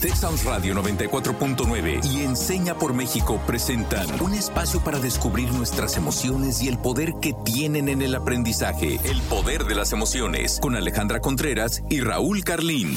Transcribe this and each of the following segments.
Texas Radio 94.9 y Enseña por México presentan un espacio para descubrir nuestras emociones y el poder que tienen en el aprendizaje. El poder de las emociones con Alejandra Contreras y Raúl Carlín.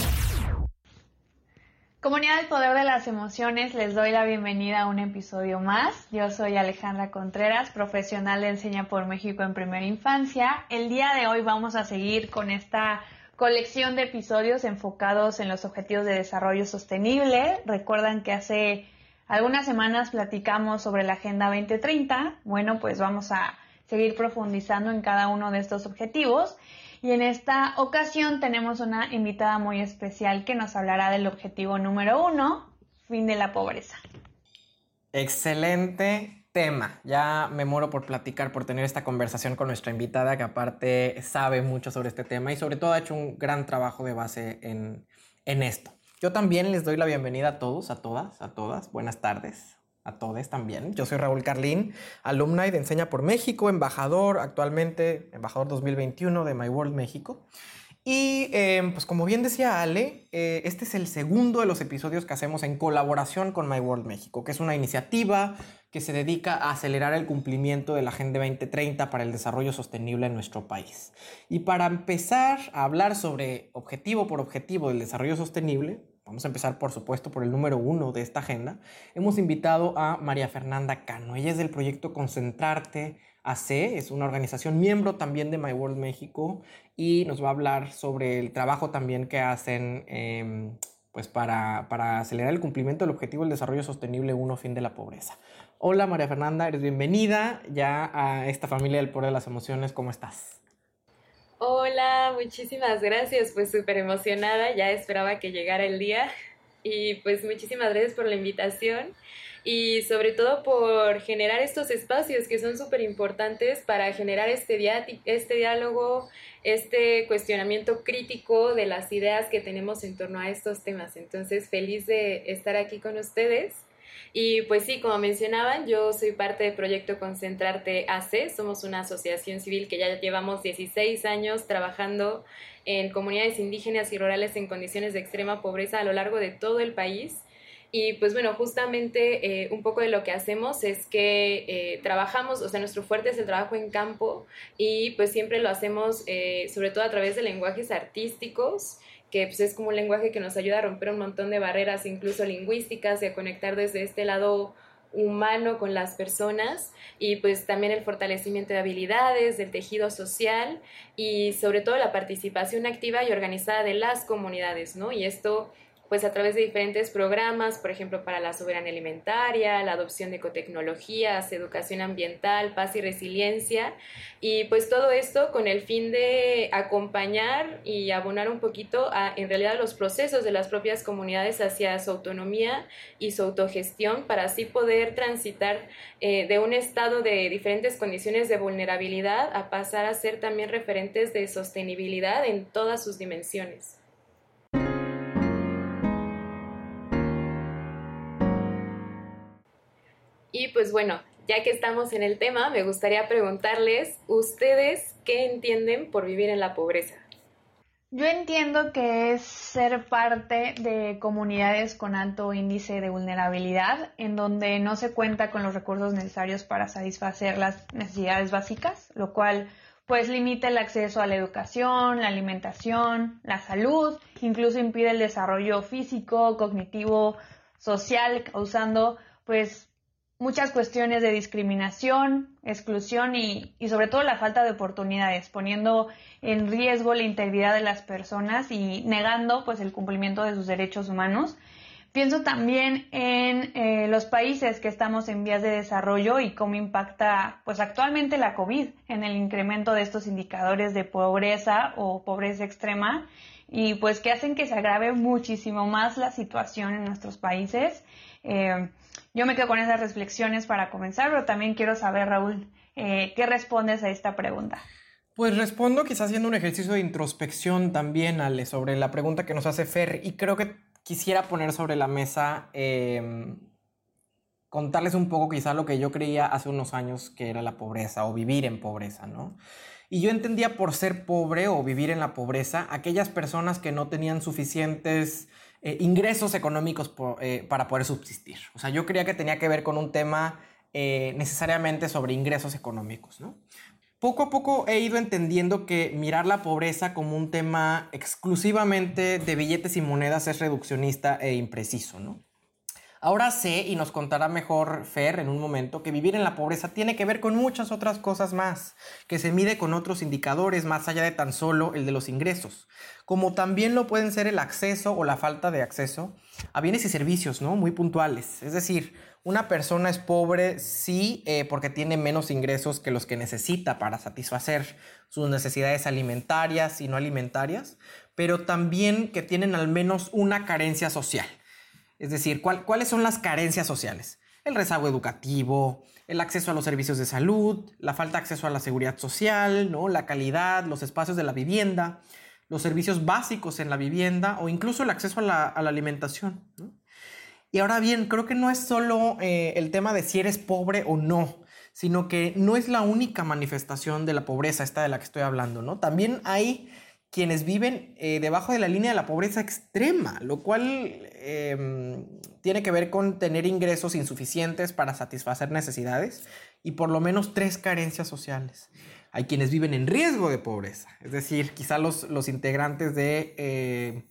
Comunidad del Poder de las Emociones, les doy la bienvenida a un episodio más. Yo soy Alejandra Contreras, profesional de Enseña por México en Primera Infancia. El día de hoy vamos a seguir con esta colección de episodios enfocados en los objetivos de desarrollo sostenible. Recuerdan que hace algunas semanas platicamos sobre la Agenda 2030. Bueno, pues vamos a seguir profundizando en cada uno de estos objetivos. Y en esta ocasión tenemos una invitada muy especial que nos hablará del objetivo número uno, fin de la pobreza. Excelente tema. Ya me muero por platicar, por tener esta conversación con nuestra invitada, que aparte sabe mucho sobre este tema y sobre todo ha hecho un gran trabajo de base en, en esto. Yo también les doy la bienvenida a todos, a todas, a todas. Buenas tardes a todos también. Yo soy Raúl Carlín, alumni de Enseña por México, embajador actualmente, embajador 2021 de My World México. Y em, pues como bien decía Ale, eh, este es el segundo de los episodios que hacemos en colaboración con My World México, que es una iniciativa que se dedica a acelerar el cumplimiento de la Agenda 2030 para el desarrollo sostenible en nuestro país. Y para empezar a hablar sobre objetivo por objetivo del desarrollo sostenible, Vamos a empezar, por supuesto, por el número uno de esta agenda. Hemos invitado a María Fernanda Cano. Ella es del proyecto Concentrarte AC, es una organización miembro también de My World México y nos va a hablar sobre el trabajo también que hacen em, pues para, para, acelerar el cumplimiento del objetivo del desarrollo sostenible uno, fin de la pobreza. Hola María Fernanda, eres bienvenida ya a esta familia del poder de las emociones. ¿Cómo estás? Hola, muchísimas gracias, pues súper emocionada, ya esperaba que llegara el día y pues muchísimas gracias por la invitación y sobre todo por generar estos espacios que son súper importantes para generar este, este diálogo, este cuestionamiento crítico de las ideas que tenemos en torno a estos temas. Entonces, feliz de estar aquí con ustedes y pues sí, como mencionaban, yo soy parte del proyecto Concentrarte AC. Somos una asociación civil que ya llevamos 16 años trabajando en comunidades indígenas y rurales en condiciones de extrema pobreza a lo largo de todo el país. Y pues bueno, justamente eh, un poco de lo que hacemos es que eh, trabajamos, o sea, nuestro fuerte es el trabajo en campo y pues siempre lo hacemos eh, sobre todo a través de lenguajes artísticos que pues, es como un lenguaje que nos ayuda a romper un montón de barreras, incluso lingüísticas, y a conectar desde este lado humano con las personas y pues también el fortalecimiento de habilidades, del tejido social y sobre todo la participación activa y organizada de las comunidades, ¿no? Y esto pues a través de diferentes programas, por ejemplo, para la soberanía alimentaria, la adopción de ecotecnologías, educación ambiental, paz y resiliencia, y pues todo esto con el fin de acompañar y abonar un poquito a, en realidad, los procesos de las propias comunidades hacia su autonomía y su autogestión para así poder transitar eh, de un estado de diferentes condiciones de vulnerabilidad a pasar a ser también referentes de sostenibilidad en todas sus dimensiones. Y pues bueno, ya que estamos en el tema, me gustaría preguntarles, ¿ustedes qué entienden por vivir en la pobreza? Yo entiendo que es ser parte de comunidades con alto índice de vulnerabilidad, en donde no se cuenta con los recursos necesarios para satisfacer las necesidades básicas, lo cual pues limita el acceso a la educación, la alimentación, la salud, incluso impide el desarrollo físico, cognitivo, social, causando pues muchas cuestiones de discriminación, exclusión y, sobre todo la falta de oportunidades, poniendo en riesgo la integridad de las personas y negando pues el cumplimiento de sus derechos humanos. Pienso también en eh, los países que estamos en vías de desarrollo y cómo impacta pues actualmente la COVID en el incremento de estos indicadores de pobreza o pobreza extrema y pues que hacen que se agrave muchísimo más la situación en nuestros países. Eh, yo me quedo con esas reflexiones para comenzar, pero también quiero saber, Raúl, eh, ¿qué respondes a esta pregunta? Pues respondo quizás haciendo un ejercicio de introspección también, Ale, sobre la pregunta que nos hace Fer, y creo que quisiera poner sobre la mesa, em, contarles un poco quizás lo que yo creía hace unos años que era la pobreza o vivir en pobreza, ¿no? Y yo entendía por ser pobre o vivir en la pobreza aquellas personas que no tenían suficientes eh, ingresos económicos eh, para poder subsistir. O sea, yo creía que tenía que ver con un tema eh, necesariamente sobre ingresos económicos, ¿no? Poco a poco he ido entendiendo que mirar la pobreza como un tema exclusivamente de billetes y monedas es reduccionista e impreciso, ¿no? Ahora sé, y nos contará mejor Fer en un momento, que vivir en la pobreza tiene que ver con muchas otras cosas más, que se mide con otros indicadores más allá de tan solo el de los ingresos, como también lo pueden ser el acceso o la falta de acceso a bienes y servicios, ¿no? Muy puntuales. Es decir, una persona es pobre sí eh, porque tiene menos ingresos que los que necesita para satisfacer sus necesidades alimentarias y no alimentarias, pero también que tienen al menos una carencia social es decir, ¿cuáles son las carencias sociales? El rezago educativo, el acceso a los servicios de salud, la falta de acceso a la seguridad social, ¿no? la calidad, los espacios de la vivienda, los servicios básicos en la vivienda o incluso el acceso a la, alimentación. Y ahora bien, creo que no es solo eh, el tema de si eres pobre o no, sino que no es la única manifestación de la pobreza esta de la que estoy hablando, ¿no? También hay quienes viven eh, debajo de la línea de la pobreza extrema, lo cual em, tiene que ver con tener ingresos insuficientes para satisfacer necesidades y por lo menos tres carencias sociales. Hay quienes viven en riesgo de pobreza, es decir, quizá los, los integrantes de eh,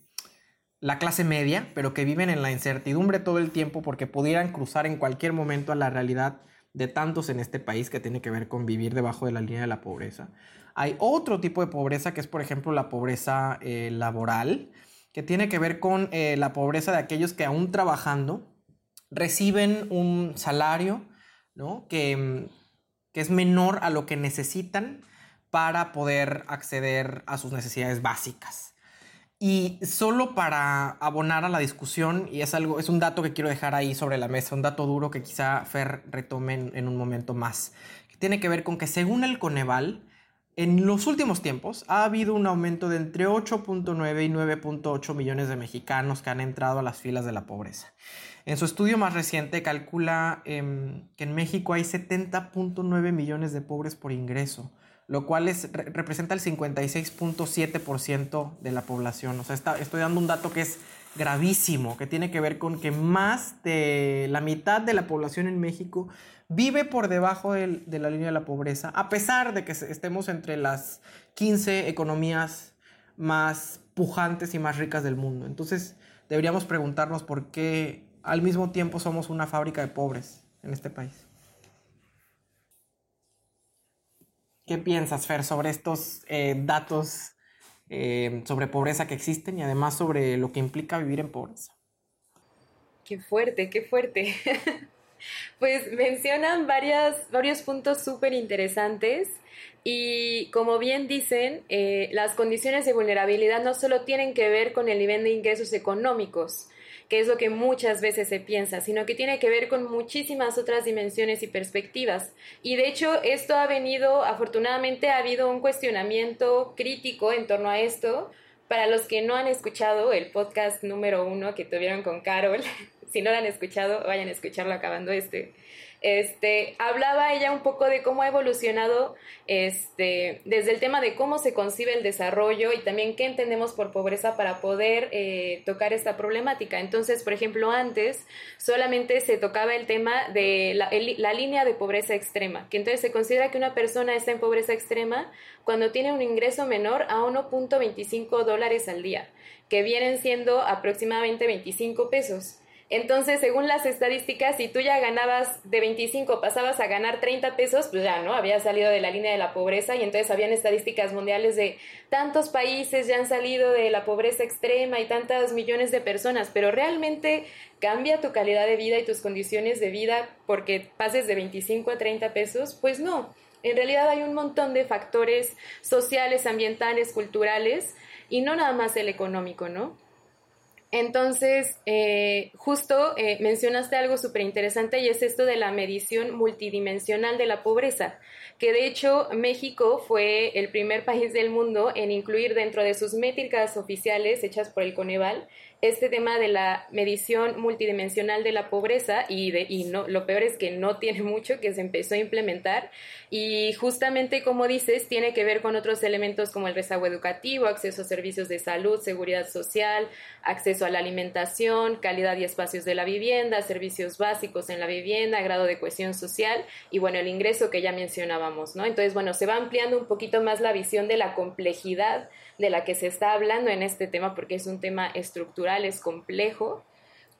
la clase media, pero que viven en la incertidumbre todo el tiempo porque pudieran cruzar en cualquier momento a la realidad de tantos en este país que tiene que ver con vivir debajo de la línea de la pobreza. Hay otro tipo de pobreza que es, por ejemplo, la pobreza eh, laboral, que tiene que ver con eh, la pobreza de aquellos que aún trabajando reciben un salario que, que es menor a lo que necesitan para poder acceder a sus necesidades básicas. Y solo para abonar a la discusión, y es algo, es un dato que quiero dejar ahí sobre la mesa, un dato duro que quizá Fer retome en, en un momento más, que tiene que ver con que según el Coneval, en los últimos tiempos ha habido un aumento de entre 8.9 y 9.8 millones de mexicanos que han entrado a las filas de la pobreza. En su estudio más reciente calcula em, que en México hay 70.9 millones de pobres por ingreso, lo cual es, representa el 56.7% de la población. O sea, estoy dando un dato que es gravísimo, que tiene que ver con que más de la mitad de la población en México vive por debajo de, la línea de la pobreza, a pesar de que estemos entre las 15 economías más pujantes y más ricas del mundo. Entonces, deberíamos preguntarnos por qué al mismo tiempo somos una fábrica de pobres en este país. ¿Qué piensas, Fer, sobre estos eh, datos eh, sobre pobreza que existen y además sobre lo que implica vivir en pobreza? Qué fuerte, qué fuerte. Pues mencionan varios puntos súper interesantes y como bien dicen, eh, las condiciones de vulnerabilidad no solo tienen que ver con el nivel de ingresos económicos, que es lo que muchas veces se piensa, sino que tiene que ver con muchísimas otras dimensiones y perspectivas. Y de hecho, esto ha venido, afortunadamente ha habido un cuestionamiento crítico en torno a esto. Para los que no han escuchado el podcast número uno que tuvieron con Carol, si no lo han escuchado, vayan a escucharlo acabando este. Este, hablaba ella un poco de cómo ha evolucionado este, desde el tema de cómo se concibe el desarrollo y también qué entendemos por pobreza para poder eh, tocar esta problemática. Entonces, por ejemplo, antes solamente se tocaba el tema de la, la línea de pobreza extrema, que entonces se considera que una persona está en pobreza extrema cuando tiene un ingreso menor a 1.25 dólares al día, que vienen siendo aproximadamente 25 pesos. Entonces, según las estadísticas, si tú ya ganabas de 25, pasabas a ganar 30 pesos, pues ya, ¿no? Había salido de la línea de la pobreza y entonces habían estadísticas mundiales de tantos países ya han salido de la pobreza extrema y tantas millones de personas, pero realmente cambia tu calidad de vida y tus condiciones de vida porque pases de 25 a 30 pesos, pues no. En realidad hay un montón de factores sociales, ambientales, culturales y no nada más el económico, ¿no? Entonces, eh, justo eh, mencionaste algo súper interesante y es esto de la medición multidimensional de la pobreza, que de hecho México fue el primer país del mundo en incluir dentro de sus métricas oficiales hechas por el Coneval este tema de la medición multidimensional de la pobreza y, de, y no, lo peor es que no tiene mucho que se empezó a implementar y justamente como dices tiene que ver con otros elementos como el rezago educativo, acceso a servicios de salud, seguridad social, acceso a la alimentación, calidad y espacios de la vivienda, servicios básicos en la vivienda, grado de cohesión social y bueno, el ingreso que ya mencionábamos, ¿no? Entonces, bueno, se va ampliando un poquito más la visión de la complejidad de la que se está hablando en este tema porque es un tema estructural, es complejo.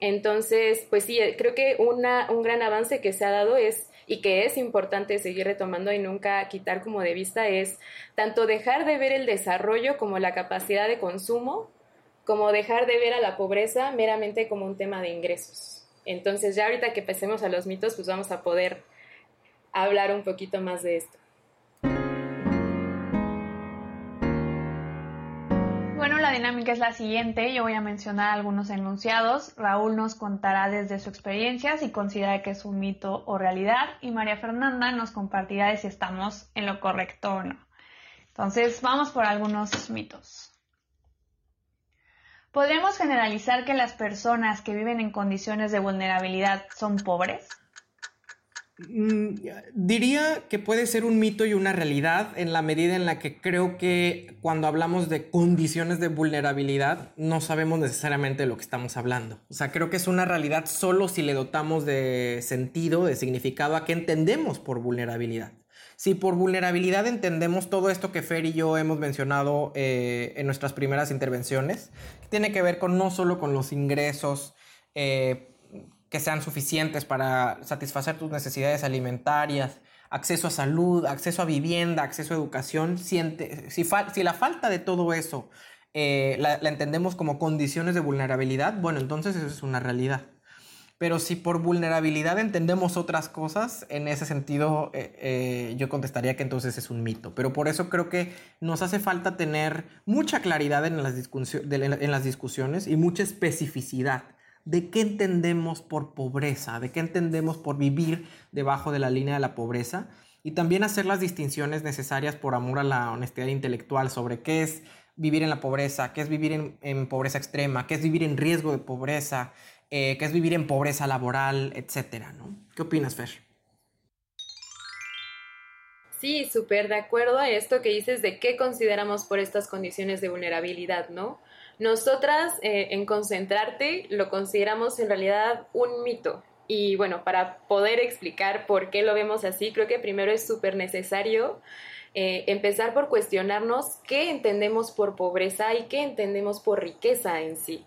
Entonces, pues sí, creo que una, un gran avance que se ha dado es y que es importante seguir retomando y nunca quitar como de vista es tanto dejar de ver el desarrollo como la capacidad de consumo, como dejar de ver a la pobreza meramente como un tema de ingresos. Entonces ya ahorita que pasemos a los mitos, pues vamos a poder hablar un poquito más de esto. Dinámica es la siguiente. Yo voy a mencionar algunos enunciados. Raúl nos contará desde su experiencia si considera que es un mito o realidad y María Fernanda nos compartirá de si estamos en lo correcto o no. Entonces, vamos por algunos mitos. ¿Podríamos generalizar que las personas que viven en condiciones de vulnerabilidad son pobres? Mm, diría que puede ser un mito y una realidad en la medida en la que creo que cuando hablamos de condiciones de vulnerabilidad no sabemos necesariamente de lo que estamos hablando. O sea, creo que es una realidad solo si le dotamos de sentido, de significado a qué entendemos por vulnerabilidad. Si por vulnerabilidad entendemos todo esto que Fer y yo hemos mencionado eh, en nuestras primeras intervenciones, tiene que ver con no solo con los ingresos, eh, que sean suficientes para satisfacer tus necesidades alimentarias, acceso a salud, acceso a vivienda, acceso a educación. Si, si, la falta de todo eso eh, la, entendemos como condiciones de vulnerabilidad, bueno, entonces eso es una realidad. Pero si por vulnerabilidad entendemos otras cosas, en ese sentido eh, eh, yo contestaría que entonces es un mito. Pero por eso creo que nos hace falta tener mucha claridad en las, en las discusiones y mucha especificidad de qué entendemos por pobreza, de qué entendemos por vivir debajo de la línea de la pobreza y también hacer las distinciones necesarias por amor a la honestidad intelectual sobre qué es vivir en la pobreza, qué es vivir en, pobreza extrema, qué es vivir en riesgo de pobreza, eh, qué es vivir en pobreza laboral, etcétera, ¿no? ¿Qué opinas, Fer? Sí, súper de acuerdo a esto que dices de qué consideramos por estas condiciones de vulnerabilidad, ¿no? Nosotras eh, en concentrarte lo consideramos en realidad un mito. Y bueno, para poder explicar por qué lo vemos así, creo que primero es súper necesario eh, empezar por cuestionarnos qué entendemos por pobreza y qué entendemos por riqueza en sí.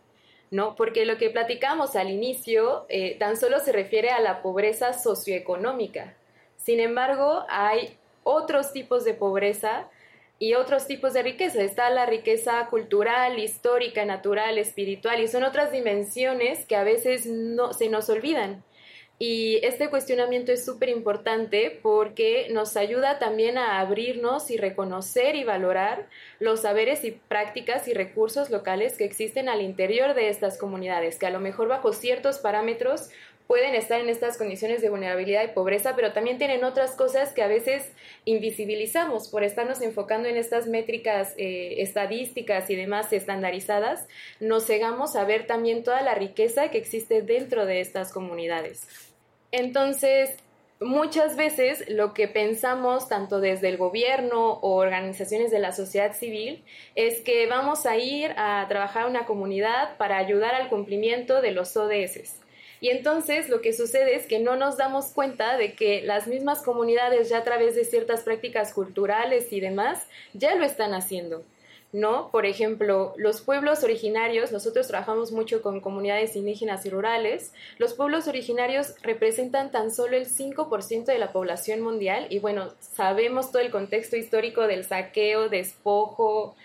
¿no? Porque lo que platicamos al inicio eh, tan solo se refiere a la pobreza socioeconómica. Sin embargo, hay otros tipos de pobreza y otros tipos de riqueza. Está la riqueza cultural, histórica, natural, espiritual y son otras dimensiones que a veces no se nos olvidan. Y este cuestionamiento es súper importante porque nos ayuda también a abrirnos y reconocer y valorar los saberes y prácticas y recursos locales que existen al interior de estas comunidades, que a lo mejor bajo ciertos parámetros pueden estar en estas condiciones de vulnerabilidad y pobreza, pero también tienen otras cosas que a veces invisibilizamos por estarnos enfocando en estas métricas eh, estadísticas y demás estandarizadas, nos cegamos a ver también toda la riqueza que existe dentro de estas comunidades. Entonces, muchas veces lo que pensamos tanto desde el gobierno o organizaciones de la sociedad civil es que vamos a ir a trabajar a una comunidad para ayudar al cumplimiento de los ODS y entonces lo que sucede es que no nos damos cuenta de que las mismas comunidades ya a través de ciertas prácticas culturales y demás ya lo están haciendo. ¿no? Por ejemplo, los pueblos originarios, nosotros trabajamos mucho con comunidades indígenas y rurales, los pueblos originarios representan tan solo el 5% de la población mundial y bueno, sabemos todo el contexto histórico del saqueo, despojo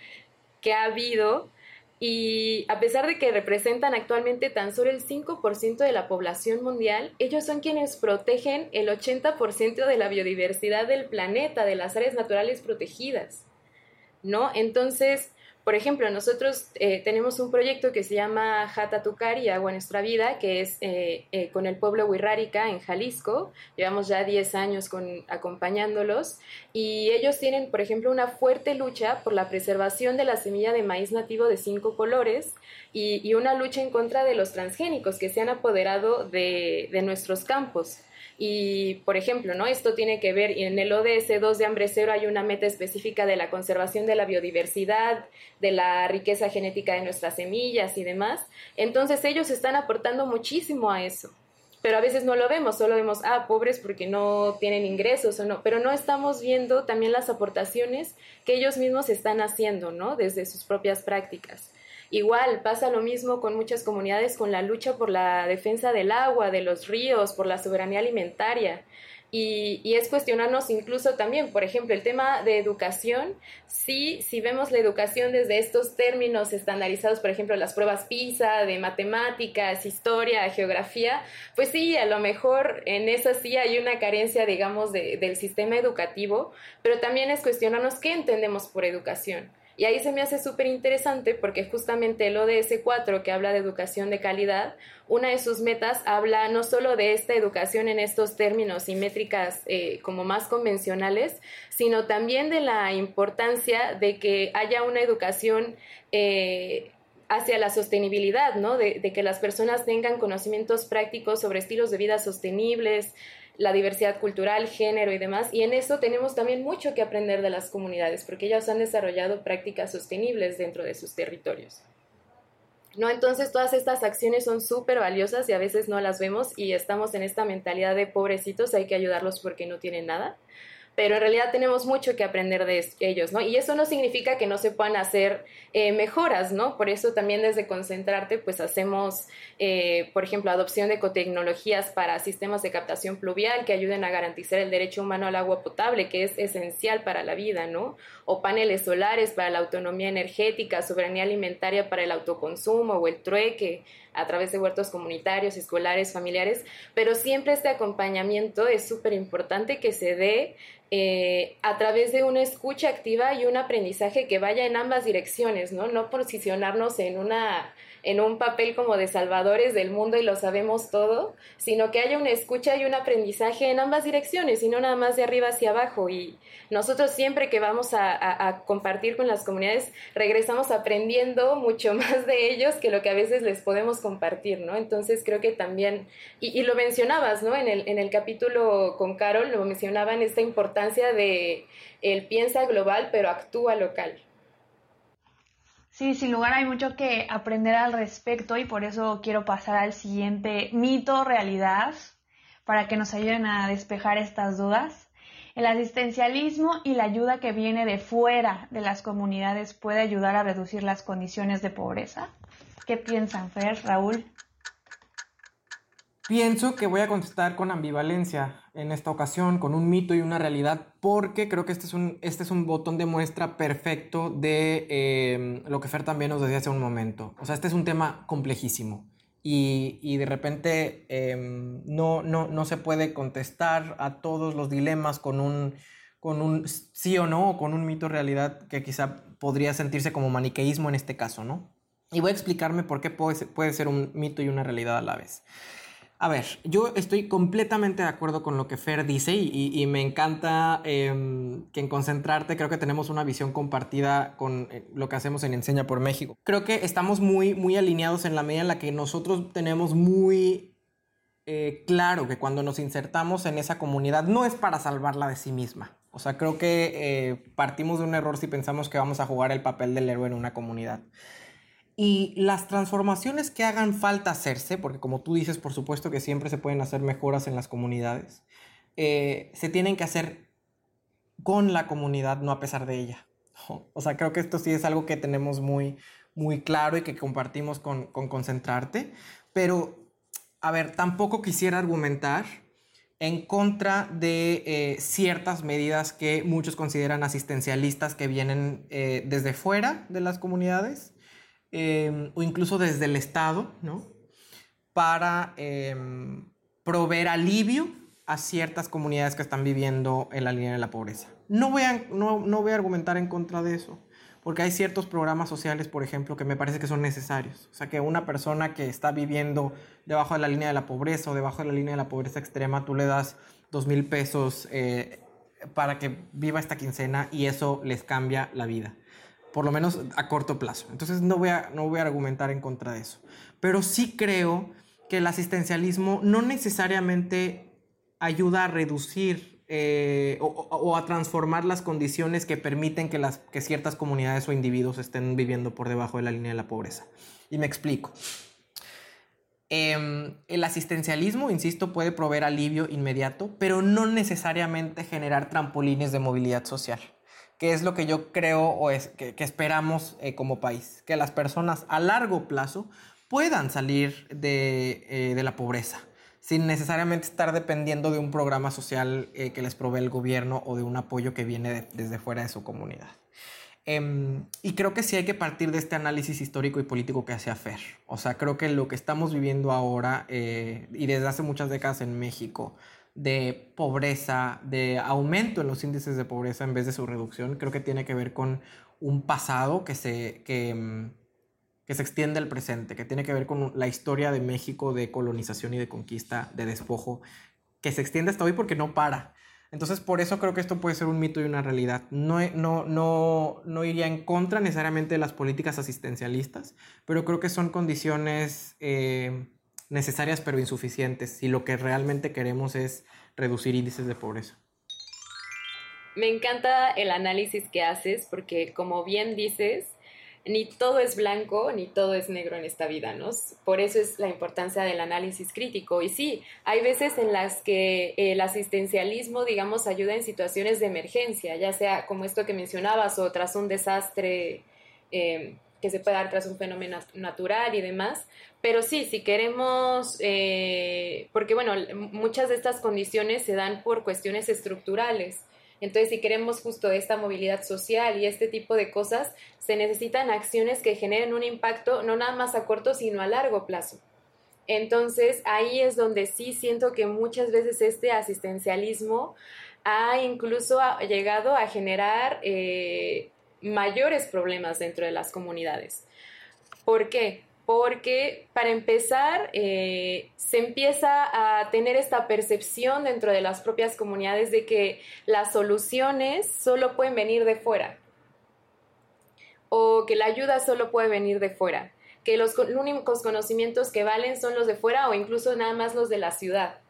que ha habido y a pesar de que representan actualmente tan solo el 5% de la población mundial, ellos son quienes protegen el 80% de la biodiversidad del planeta, de las áreas naturales protegidas. ¿No? Entonces, Por ejemplo, nosotros eh, tenemos un proyecto que se llama Jata Tucari, Agua Nuestra Vida, que es eh, eh, con el pueblo Huirrárica en Jalisco. Llevamos ya 10 años acompañándolos y ellos tienen, por ejemplo, una fuerte lucha por la preservación de la semilla de maíz nativo de cinco colores y, una lucha en contra de los transgénicos que se han apoderado de, de nuestros campos. Y, por ejemplo, ¿no? Esto tiene que ver, en el ODS 2 de Hambre Cero hay una meta específica de la conservación de la biodiversidad, de la riqueza genética de nuestras semillas y demás. Entonces ellos están aportando muchísimo a eso. Pero a veces no lo vemos, solo vemos, ah, pobres porque no tienen ingresos o no, pero no estamos viendo también las aportaciones que ellos mismos están haciendo, ¿no? Desde sus propias prácticas. Igual pasa lo mismo con muchas comunidades con la lucha por la defensa del agua, de los ríos, por la soberanía alimentaria. Y, es cuestionarnos incluso también, por ejemplo, el tema de educación. Sí, si vemos la educación desde estos términos estandarizados, por ejemplo, las pruebas PISA de matemáticas, historia, geografía, pues sí, a lo mejor en eso sí hay una carencia, digamos, del sistema educativo, pero también es cuestionarnos qué entendemos por educación. Y ahí se me hace súper interesante porque justamente el ODS 4, que habla de educación de calidad, una de sus metas habla no solo de esta educación en estos términos y métricas eh, como más convencionales, sino también de la importancia de que haya una educación eh, hacia la sostenibilidad, ¿no? De, de, que las personas tengan conocimientos prácticos sobre estilos de vida sostenibles, la diversidad cultural, género y demás. Y en eso tenemos también mucho que aprender de las comunidades, porque ellas han desarrollado prácticas sostenibles dentro de sus territorios. ¿No? Entonces todas estas acciones son súper valiosas y a veces no las vemos y estamos en esta mentalidad de pobrecitos, hay que ayudarlos porque no tienen nada pero en realidad tenemos mucho que aprender de ellos, ¿no? Y eso no significa que no se puedan hacer eh, mejoras, ¿no? Por eso también desde Concentrarte, pues hacemos, eh, por ejemplo, adopción de ecotecnologías para sistemas de captación pluvial que ayuden a garantizar el derecho humano al agua potable, que es esencial para la vida, ¿no? O paneles solares para la autonomía energética, soberanía alimentaria para el autoconsumo o el trueque a través de huertos comunitarios, escolares, familiares, pero siempre este acompañamiento es súper importante que se dé eh, a través de una escucha activa y un aprendizaje que vaya en ambas direcciones, ¿no? No posicionarnos en una en un papel como de salvadores del mundo y lo sabemos todo, sino que haya una escucha y un aprendizaje en ambas direcciones y no nada más de arriba hacia abajo. Y nosotros siempre que vamos a, compartir con las comunidades, regresamos aprendiendo mucho más de ellos que lo que a veces les podemos compartir, ¿no? Entonces creo que también, y, lo mencionabas, ¿no? En el, en el capítulo con Carol, lo mencionaban esta importancia de el piensa global pero actúa local. Sí, sin lugar hay mucho que aprender al respecto y por eso quiero pasar al siguiente mito realidad para que nos ayuden a despejar estas dudas. El asistencialismo y la ayuda que viene de fuera de las comunidades puede ayudar a reducir las condiciones de pobreza. ¿Qué piensan, Fer, Raúl? Pienso que voy a contestar con ambivalencia en esta ocasión, con un mito y una realidad, porque creo que este es un, este es un botón de muestra perfecto de em, lo que Fer también nos decía hace un momento. O sea, este es un tema complejísimo y, y de repente em, no, no, no se puede contestar a todos los dilemas con un, con un sí o no, o con un mito realidad que quizá podría sentirse como maniqueísmo en este caso, ¿no? Y voy a explicarme por qué puede puede ser un mito y una realidad a la vez. A ver, yo estoy completamente de acuerdo con lo que Fer dice y, me encanta em, que en Concentrarte creo que tenemos una visión compartida con eh, lo que hacemos en Enseña por México. Creo que estamos muy, muy alineados en la medida en la que nosotros tenemos muy eh, claro que cuando nos insertamos en esa comunidad no es para salvarla de sí misma. O sea, creo que eh, partimos de un error si pensamos que vamos a jugar el papel del héroe en una comunidad. Y las transformaciones que hagan falta hacerse, porque como tú dices, por supuesto que siempre se pueden hacer mejoras en las comunidades, eh, se tienen que hacer con la comunidad, no a pesar de ella. O sea, creo que esto sí es algo que tenemos muy, muy claro y que compartimos con, con Concentrarte, pero, a ver, tampoco quisiera argumentar en contra de eh, ciertas medidas que muchos consideran asistencialistas que vienen eh, desde fuera de las comunidades Em, o incluso desde el Estado, ¿no? Para em, proveer alivio a ciertas comunidades que están viviendo en la línea de la pobreza. No voy, a, no, no voy a argumentar en contra de eso, porque hay ciertos programas sociales, por ejemplo, que me parece que son necesarios. O sea, que una persona que está viviendo debajo de la línea de la pobreza o debajo de la línea de la pobreza extrema, tú le das dos mil pesos eh, para que viva esta quincena y eso les cambia la vida, por lo menos a corto plazo. Entonces no voy a, no voy a argumentar en contra de eso. Pero sí creo que el asistencialismo no necesariamente ayuda a reducir eh, o, a transformar las condiciones que permiten que, las, que ciertas comunidades o individuos estén viviendo por debajo de la línea de la pobreza. Y me explico. Em, el asistencialismo, insisto, puede proveer alivio inmediato, pero no necesariamente generar trampolines de movilidad social, que es lo que yo creo o es que, esperamos eh, como país, que las personas a largo plazo puedan salir de, eh, de la pobreza sin necesariamente estar dependiendo de un programa social eh, que les provee el gobierno o de un apoyo que viene desde fuera de su comunidad. Em, y creo que sí hay que partir de este análisis histórico y político que hace Fer. O sea, creo que lo que estamos viviendo ahora y desde hace muchas décadas en México, de pobreza, de aumento en los índices de pobreza en vez de su reducción, creo que tiene que ver con un pasado que se, em, que se extiende al presente, que tiene que ver con la historia de México de colonización y de conquista, de despojo, que se extiende hasta hoy porque no para. Entonces, por eso creo que esto puede ser un mito y una realidad. No, no, no, no iría en contra necesariamente de las políticas asistencialistas, pero creo que son condiciones eh, necesarias pero insuficientes si lo que realmente queremos es reducir índices de pobreza. Me encanta el análisis que haces porque, como bien dices, ni todo es blanco ni todo es negro en esta vida, ¿no? Por eso es la importancia del análisis crítico. Y sí, hay veces en las que el asistencialismo, digamos, ayuda en situaciones de emergencia, ya sea como esto que mencionabas o tras un desastre eh, que se puede dar tras un fenómeno natural y demás. Pero sí, si queremos, eh, porque bueno, muchas de estas condiciones se dan por cuestiones estructurales. Entonces, si queremos justo esta movilidad social y este tipo de cosas, se necesitan acciones que generen un impacto no nada más a corto, sino a largo plazo. Entonces, ahí es donde sí siento que muchas veces este asistencialismo ha incluso llegado a generar eh, mayores problemas dentro de las comunidades. ¿Por qué? porque para empezar eh, se empieza a tener esta percepción dentro de las propias comunidades de que las soluciones solo pueden venir de fuera o que la ayuda solo puede venir de fuera, que los únicos conocimientos que valen son los de fuera o incluso nada más los de la ciudad.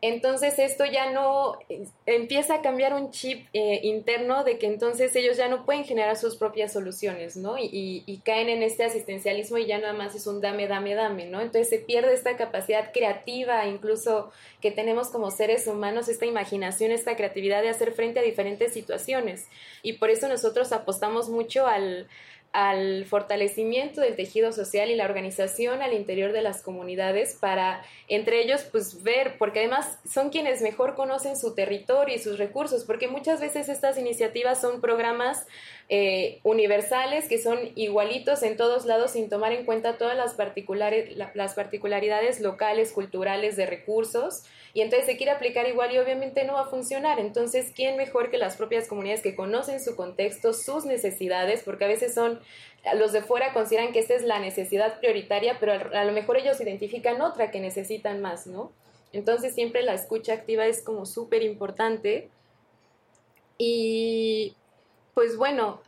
Entonces esto ya no empieza a cambiar un chip eh, interno de que entonces ellos ya no pueden generar sus propias soluciones, ¿no? Y, y, caen en este asistencialismo y ya nada más es un dame, dame, dame, ¿no? Entonces se pierde esta capacidad creativa, incluso que tenemos como seres humanos, esta imaginación, esta creatividad de hacer frente a diferentes situaciones. Y por eso nosotros apostamos mucho al, al fortalecimiento del tejido social y la organización al interior de las comunidades para entre ellos pues ver, porque además son quienes mejor conocen su territorio y sus recursos, porque muchas veces estas iniciativas son programas eh, universales que son igualitos en todos lados sin tomar en cuenta todas las, particulares, las particularidades locales, culturales, de recursos y entonces se quiere aplicar igual y obviamente no va a funcionar. Entonces, ¿quién mejor que las propias comunidades que conocen su contexto, sus necesidades? Porque a veces son, los de fuera consideran que esta es la necesidad prioritaria, pero a lo mejor ellos identifican otra que necesitan más, ¿no? Entonces siempre la escucha activa es como súper importante. Y pues bueno,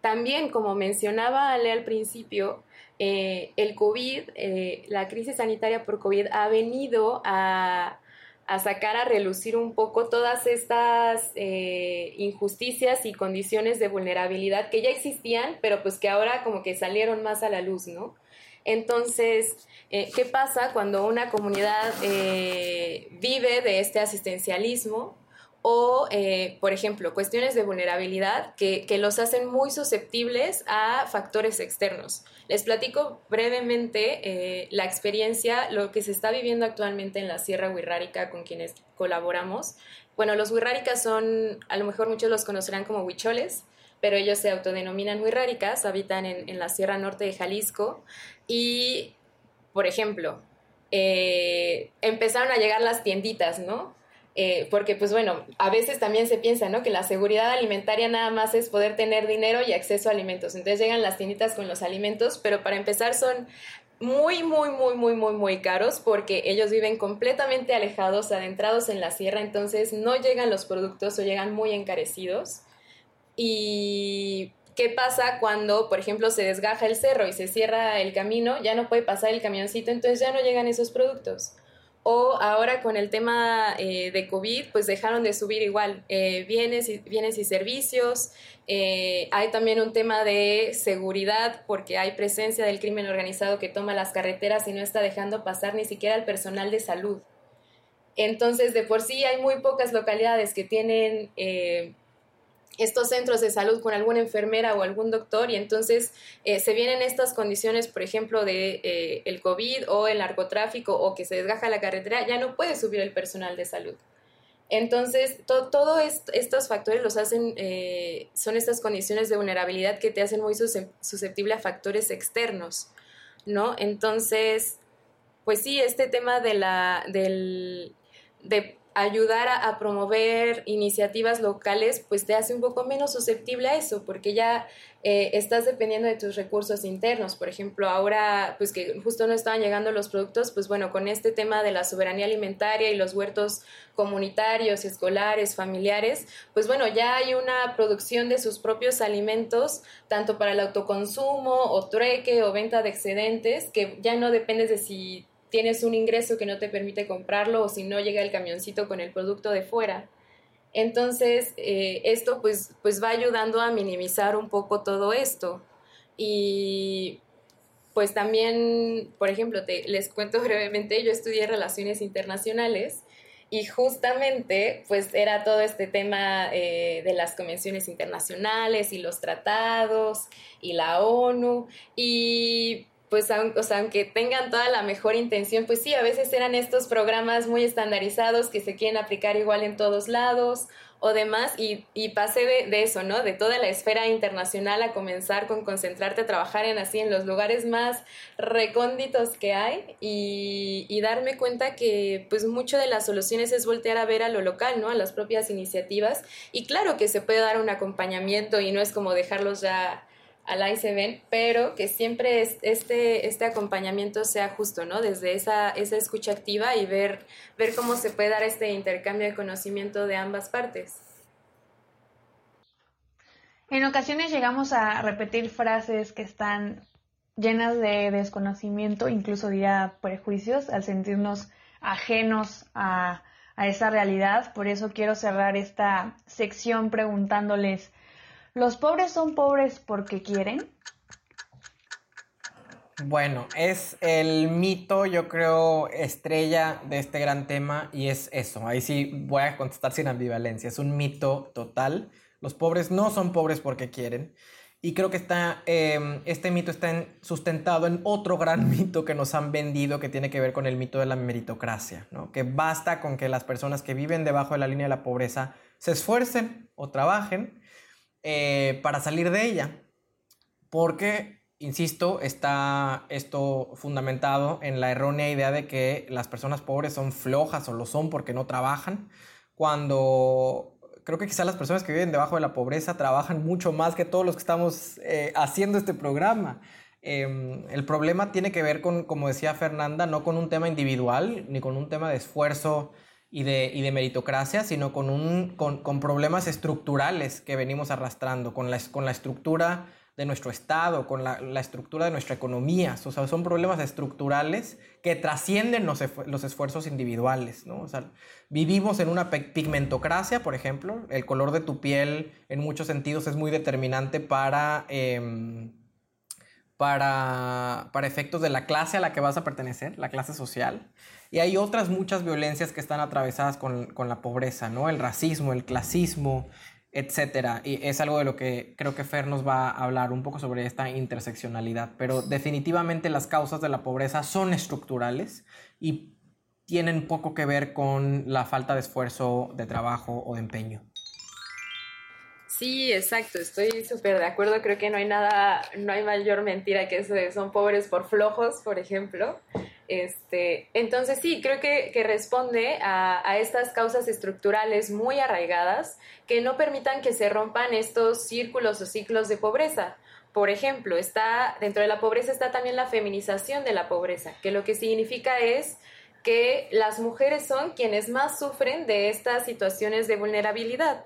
también como mencionaba Ale al principio, eh, el COVID, eh, la crisis sanitaria por COVID ha venido a, sacar a relucir un poco todas estas eh, injusticias y condiciones de vulnerabilidad que ya existían, pero pues que ahora como que salieron más a la luz, ¿no? Entonces, ¿qué pasa cuando una comunidad vive de este asistencialismo? O, eh, por ejemplo, cuestiones de vulnerabilidad que, los hacen muy susceptibles a factores externos. Les platico brevemente eh, la experiencia, lo que se está viviendo actualmente en la Sierra Huirrárica con quienes colaboramos. Bueno, los Huirráricas son, a lo mejor muchos los conocerán como huicholes, pero ellos se autodenominan huirráricas, habitan en, la Sierra Norte de Jalisco y, por ejemplo, eh, empezaron a llegar las tienditas, ¿no? Eh, porque pues bueno, a veces también se piensa, ¿no? Que la seguridad alimentaria nada más es poder tener dinero y acceso a alimentos. Entonces llegan las tienditas con los alimentos, pero para empezar son muy, muy, muy, muy, muy, muy caros porque ellos viven completamente alejados, adentrados en la sierra, entonces no llegan los productos o llegan muy encarecidos. Y ¿Qué pasa cuando, por ejemplo, se desgaja el cerro y se cierra el camino? Ya no puede pasar el camioncito, entonces ya no llegan esos productos. O ahora con el tema eh, de COVID, pues dejaron de subir igual eh, bienes, y, bienes y servicios. Eh, hay también un tema de seguridad porque hay presencia del crimen organizado que toma las carreteras y no está dejando pasar ni siquiera al personal de salud. Entonces, de por sí hay muy pocas localidades que tienen estos centros de salud con alguna enfermera o algún doctor y entonces eh, se vienen estas condiciones, por ejemplo, de eh, el COVID o el narcotráfico o que se desgaja la carretera, ya no puede subir el personal de salud. Entonces, todos estos factores los hacen, eh, son estas condiciones de vulnerabilidad que te hacen muy susceptible a factores externos, ¿no? Entonces, pues sí, este tema de la, del, de ayudar a, promover iniciativas locales, pues te hace un poco menos susceptible a eso, porque ya eh, estás dependiendo de tus recursos internos. Por ejemplo, ahora, pues que justo no estaban llegando los productos, pues bueno, con este tema de la soberanía alimentaria y los huertos comunitarios, escolares, familiares, pues bueno, ya hay una producción de sus propios alimentos, tanto para el autoconsumo o trueque o venta de excedentes, que ya no dependes de si tienes un ingreso que no te permite comprarlo o si no llega el camioncito con el producto de fuera. Entonces, eh, esto pues, pues va ayudando a minimizar un poco todo esto. Y pues también, por ejemplo, te, les cuento brevemente, yo estudié relaciones internacionales y justamente pues era todo este tema eh, de las convenciones internacionales y los tratados y la ONU y pues aunque tengan toda la mejor intención, pues sí, a veces eran estos programas muy estandarizados que se quieren aplicar igual en todos lados o demás, y, y pasé de, eso, ¿no? De toda la esfera internacional a comenzar con concentrarte a trabajar en así, en los lugares más recónditos que hay y, y darme cuenta que pues mucho de las soluciones es voltear a ver a lo local, ¿no? A las propias iniciativas y claro que se puede dar un acompañamiento y no es como dejarlos ya al se ven, pero que siempre este, este acompañamiento sea justo, ¿no? Desde esa, esa escucha activa y ver, ver cómo se puede dar este intercambio de conocimiento de ambas partes. En ocasiones llegamos a repetir frases que están llenas de desconocimiento, incluso diría prejuicios, al sentirnos ajenos a, a esa realidad. Por eso quiero cerrar esta sección preguntándoles, ¿Los pobres son pobres porque quieren? Bueno, es el mito, yo creo, estrella de este gran tema y es eso. Ahí sí voy a contestar sin ambivalencia. Es un mito total. Los pobres no son pobres porque quieren. Y creo que está, em, este mito está sustentado en otro gran mito que nos han vendido que tiene que ver con el mito de la meritocracia, ¿no? que basta con que las personas que viven debajo de la línea de la pobreza se esfuercen o trabajen eh, para salir de ella. Porque, insisto, está esto fundamentado en la errónea idea de que las personas pobres son flojas o lo son porque no trabajan, cuando creo que quizás las personas que viven debajo de la pobreza trabajan mucho más que todos los que estamos eh, haciendo este programa. Em, el problema tiene que ver con, como decía Fernanda, no con un tema individual ni con un tema de esfuerzo y de, y de meritocracia, sino con, un, con, con, problemas estructurales que venimos arrastrando, con la, con la estructura de nuestro Estado, con la, la, estructura de nuestra economía. O sea, son problemas estructurales que trascienden los, los esfuerzos individuales. ¿no? O sea, vivimos en una pigmentocracia, por ejemplo. El color de tu piel en muchos sentidos es muy determinante para... Eh, para, para, efectos de la clase a la que vas a pertenecer, la clase social. Y hay otras muchas violencias que están atravesadas con, con la pobreza, ¿no? El racismo, el clasismo, etcétera. Y es algo de lo que creo que Fer nos va a hablar un poco sobre esta interseccionalidad. Pero definitivamente las causas de la pobreza son estructurales y tienen poco que ver con la falta de esfuerzo, de trabajo o de empeño. Sí, exacto, estoy súper de acuerdo. Creo que no hay nada, no hay mayor mentira que eso de son pobres por flojos, por ejemplo. Este, entonces sí, creo que, responde a, a, estas causas estructurales muy arraigadas que no permitan que se rompan estos círculos o ciclos de pobreza. Por ejemplo, está, dentro de la pobreza está también la feminización de la pobreza, que lo que significa es que las mujeres son quienes más sufren de estas situaciones de vulnerabilidad.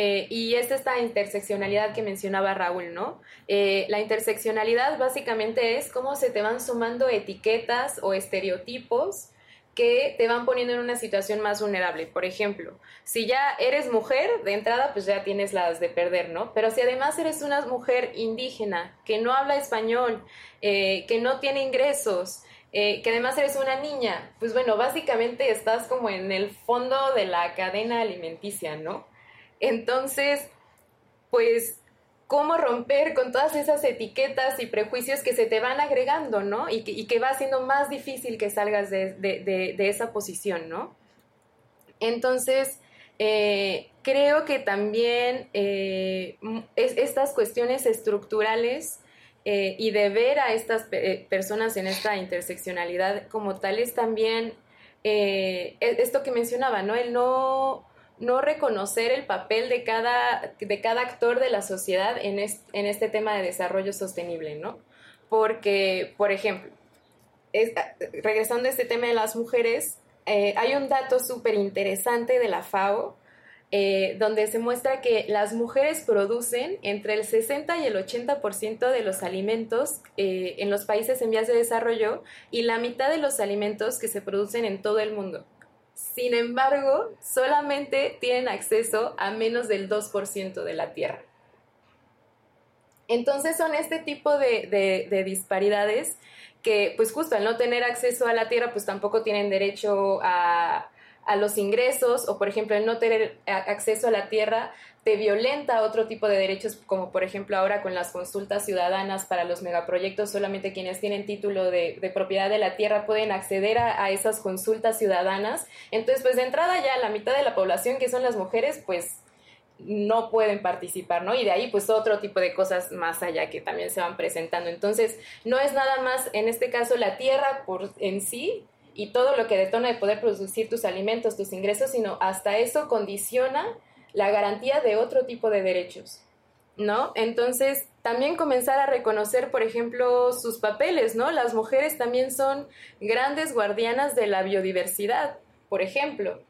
Eh, y es esta interseccionalidad que mencionaba Raúl, ¿no? Eh, la interseccionalidad básicamente es cómo se te van sumando etiquetas o estereotipos que te van poniendo en una situación más vulnerable. Por ejemplo, si ya eres mujer, de entrada, pues ya tienes las de perder, ¿no? Pero si además eres una mujer indígena, que no habla español, eh, que no tiene ingresos, que además eres una niña, pues bueno, básicamente estás como en el fondo de la cadena alimenticia, ¿no? Entonces, pues, ¿cómo romper con todas esas etiquetas y prejuicios que se te van agregando, ¿no? Y que, va siendo más difícil que salgas de, esa posición, ¿no? Entonces, eh, creo que también eh, estas cuestiones estructurales eh, y de ver a estas personas en esta interseccionalidad como tales también, e, esto que mencionaba, ¿no? El no no reconocer el papel de cada, de cada actor de la sociedad en, en este tema de desarrollo sostenible, ¿no? Porque, por ejemplo, regresando a este tema de las mujeres, eh, hay un dato súper interesante de la FAO, eh, donde se muestra que las mujeres producen entre el 60 y el 80% de los alimentos eh, en los países en vías de desarrollo y la mitad de los alimentos que se producen en todo el mundo. Sin embargo, solamente tienen acceso a menos del 2% de la Tierra. Entonces son este tipo de, disparidades que, pues justo al no tener acceso a la Tierra, pues tampoco tienen derecho a, a los ingresos o, por ejemplo, el no tener acceso a la tierra te violenta otro tipo de derechos, como por ejemplo ahora con las consultas ciudadanas para los megaproyectos, solamente quienes tienen título de, propiedad de la tierra pueden acceder a, esas consultas ciudadanas. Entonces, pues de entrada ya la mitad de la población, que son las mujeres, pues no pueden participar, ¿no? Y de ahí pues otro tipo de cosas más allá que también se van presentando. Entonces, no es nada más, en este caso, la tierra por en sí y todo lo que detona de poder producir tus alimentos, tus ingresos, sino hasta eso condiciona la garantía de otro tipo de derechos, ¿no? Entonces, también comenzar a reconocer, por ejemplo, sus papeles, ¿no? Las mujeres también son grandes guardianas de la biodiversidad, por ejemplo.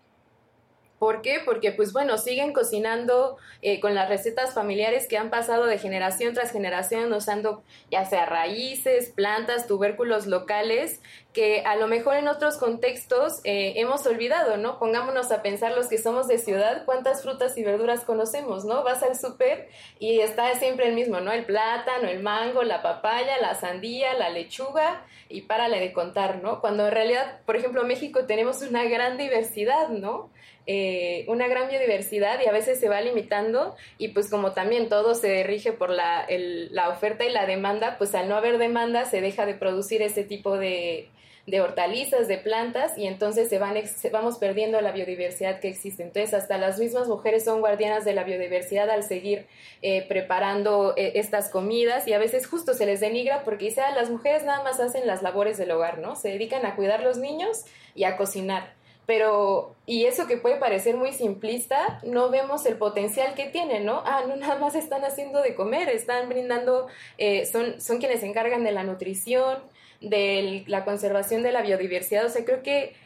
¿Por qué? Porque, pues bueno, siguen cocinando eh, con las recetas familiares que han pasado de generación tras generación, usando ya sea raíces, plantas, tubérculos locales, que a lo mejor en otros contextos eh, hemos olvidado, ¿no? Pongámonos a pensar los que somos de ciudad, cuántas frutas y verduras conocemos, ¿no? Vas al súper y está siempre el mismo, ¿no? El plátano, el mango, la papaya, la sandía, la lechuga y párale de contar, ¿no? Cuando en realidad, por ejemplo, en México tenemos una gran diversidad, ¿no? Eh, una gran biodiversidad y a veces se va limitando y pues como también todo se rige por la, la oferta y la demanda, pues al no haber demanda se deja de producir ese tipo de, de hortalizas, de plantas, y entonces se van, vamos perdiendo la biodiversidad que existe. Entonces, hasta las mismas mujeres son guardianas de la biodiversidad al seguir eh, preparando eh, estas comidas, y a veces justo se les denigra porque dice, ah, las mujeres nada más hacen las labores del hogar, ¿no? Se dedican a cuidar los niños y a cocinar pero y eso que puede parecer muy simplista, no vemos el potencial que tiene, ¿no? Ah, no nada más están haciendo de comer, están brindando, eh, son, son quienes se encargan de la nutrición, de la conservación de la biodiversidad, o sea, creo que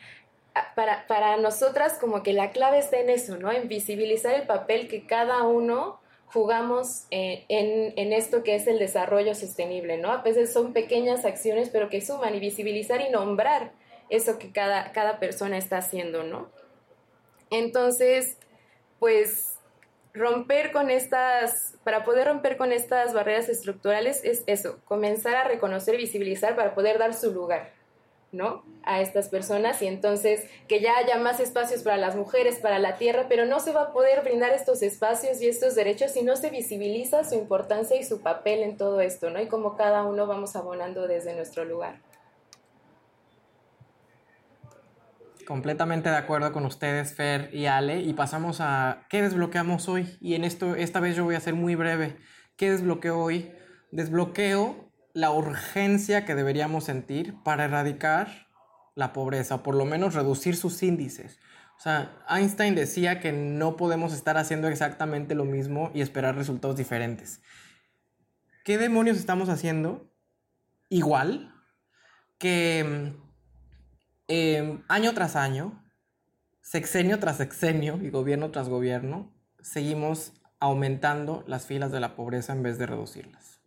ah, para, para nosotras como que la clave está en eso, ¿no? En visibilizar el papel que cada uno jugamos eh, en, en, esto que es el desarrollo sostenible, ¿no? A veces son pequeñas acciones, pero que suman y visibilizar y nombrar eso que cada, cada persona está haciendo, ¿no? Entonces, pues romper con estas, para poder romper con estas barreras estructurales es eso, comenzar a reconocer, visibilizar para poder dar su lugar, ¿no? A estas personas y entonces que ya haya más espacios para las mujeres, para la tierra, pero no se va a poder brindar estos espacios y estos derechos si no se visibiliza su importancia y su papel en todo esto, ¿no? Y como cada uno vamos abonando desde nuestro lugar. Completamente de acuerdo con ustedes, Fer y Ale. Y pasamos a qué desbloqueamos hoy. Y en esto, esta vez yo voy a ser muy breve. ¿Qué desbloqueo hoy? Desbloqueo la urgencia que deberíamos sentir para erradicar la pobreza, o por lo menos reducir sus índices. O sea, Einstein decía que no podemos estar haciendo exactamente lo mismo y esperar resultados diferentes. ¿Qué demonios estamos haciendo? Igual que em, año tras año, sexenio tras sexenio y gobierno tras gobierno, seguimos aumentando las filas de la pobreza en vez de reducirlas.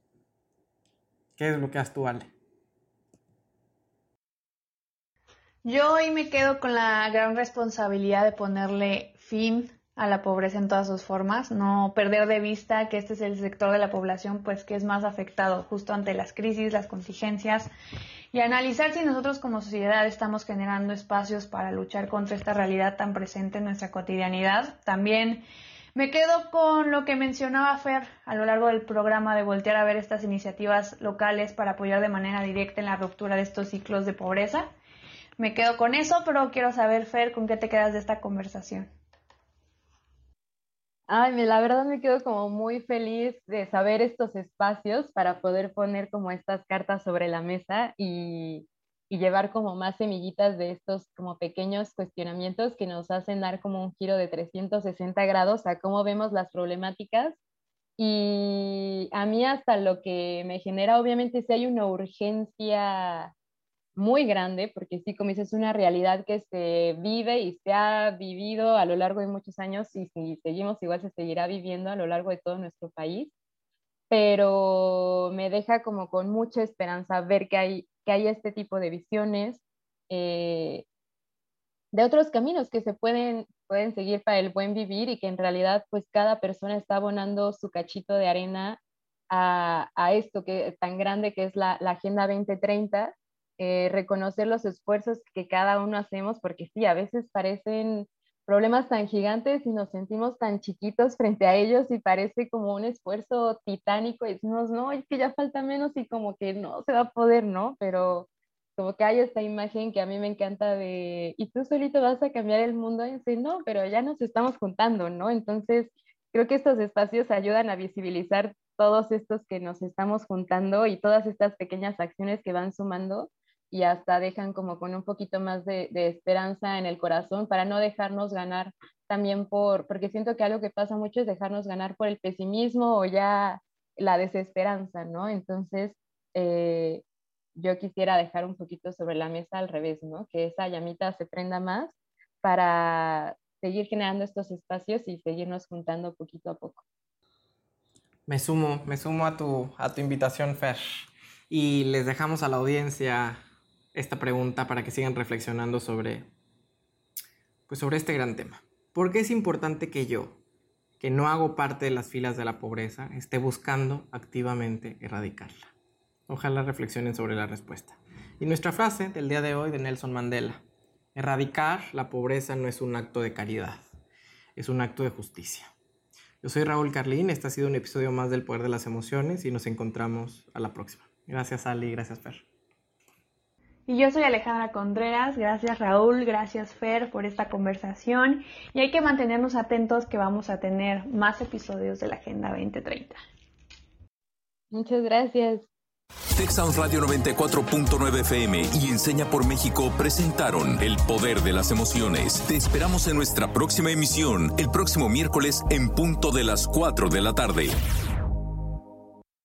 ¿Qué es lo que haces tú, Ale? Yo hoy me quedo con la gran responsabilidad de ponerle fin a la pobreza en todas sus formas, no perder de vista que este es el sector de la población pues que es más afectado justo ante las crisis, las contingencias y analizar si nosotros como sociedad estamos generando espacios para luchar contra esta realidad tan presente en nuestra cotidianidad. También me quedo con lo que mencionaba Fer a lo largo del programa de voltear a ver estas iniciativas locales para apoyar de manera directa en la ruptura de estos ciclos de pobreza me quedo con eso, pero quiero saber, Fer, ¿con qué te quedas de esta conversación? Ay, la verdad me quedo como muy feliz de saber estos espacios para poder poner como estas cartas sobre la mesa y, y llevar como más semillitas de estos como pequeños cuestionamientos que nos hacen dar como un giro de 360 grados a cómo vemos las problemáticas. Y a mí hasta lo que me genera, obviamente, si hay una urgencia muy grande, porque sí, como dices, es una realidad que se vive y se ha vivido a lo largo de muchos años y si seguimos igual se seguirá viviendo a lo largo de todo nuestro país, pero me deja como con mucha esperanza ver que hay, que hay este tipo de visiones, eh, de otros caminos que se pueden, pueden seguir para el buen vivir y que en realidad pues cada persona está abonando su cachito de arena a, a esto que tan grande que es la, la Agenda 2030 eh, reconocer los esfuerzos que cada uno hacemos, porque sí, a veces parecen problemas tan gigantes y nos sentimos tan chiquitos frente a ellos y parece como un esfuerzo titánico y decimos, no, es que ya falta menos y como que no se va a poder, ¿no? Pero como que hay esta imagen que a mí me encanta de, y tú solito vas a cambiar el mundo y dice, no, pero ya nos estamos juntando, ¿no? Entonces, creo que estos espacios ayudan a visibilizar todos estos que nos estamos juntando y todas estas pequeñas acciones que van sumando y hasta dejan como con un poquito más de, esperanza en el corazón para no dejarnos ganar también por, porque siento que algo que pasa mucho es dejarnos ganar por el pesimismo o ya la desesperanza, ¿no? Entonces, eh, yo quisiera dejar un poquito sobre la mesa al revés, ¿no? Que esa llamita se prenda más para seguir generando estos espacios y seguirnos juntando poquito a poco. Me sumo, me sumo a tu, a tu invitación, Fer. Y les dejamos a la audiencia esta pregunta para que sigan reflexionando sobre, pues sobre este gran tema. ¿Por qué es importante que yo, que no hago parte de las filas de la pobreza, esté buscando activamente erradicarla? Ojalá reflexionen sobre la respuesta. Y nuestra frase del día de hoy de Nelson Mandela, erradicar la pobreza no es un acto de caridad, es un acto de justicia. Yo soy Raúl Carlín, este ha sido un episodio más del Poder de las Emociones y nos encontramos a la próxima. Gracias Ali, gracias Fer. Y yo soy Alejandra Contreras, gracias Raúl, gracias Fer por esta conversación y hay que mantenernos atentos que vamos a tener más episodios de la Agenda 2030. Muchas gracias. Texas Radio 94.9 FM y Enseña por México presentaron El Poder de las Emociones. Te esperamos en nuestra próxima emisión, el próximo miércoles en punto de las 4 de la tarde.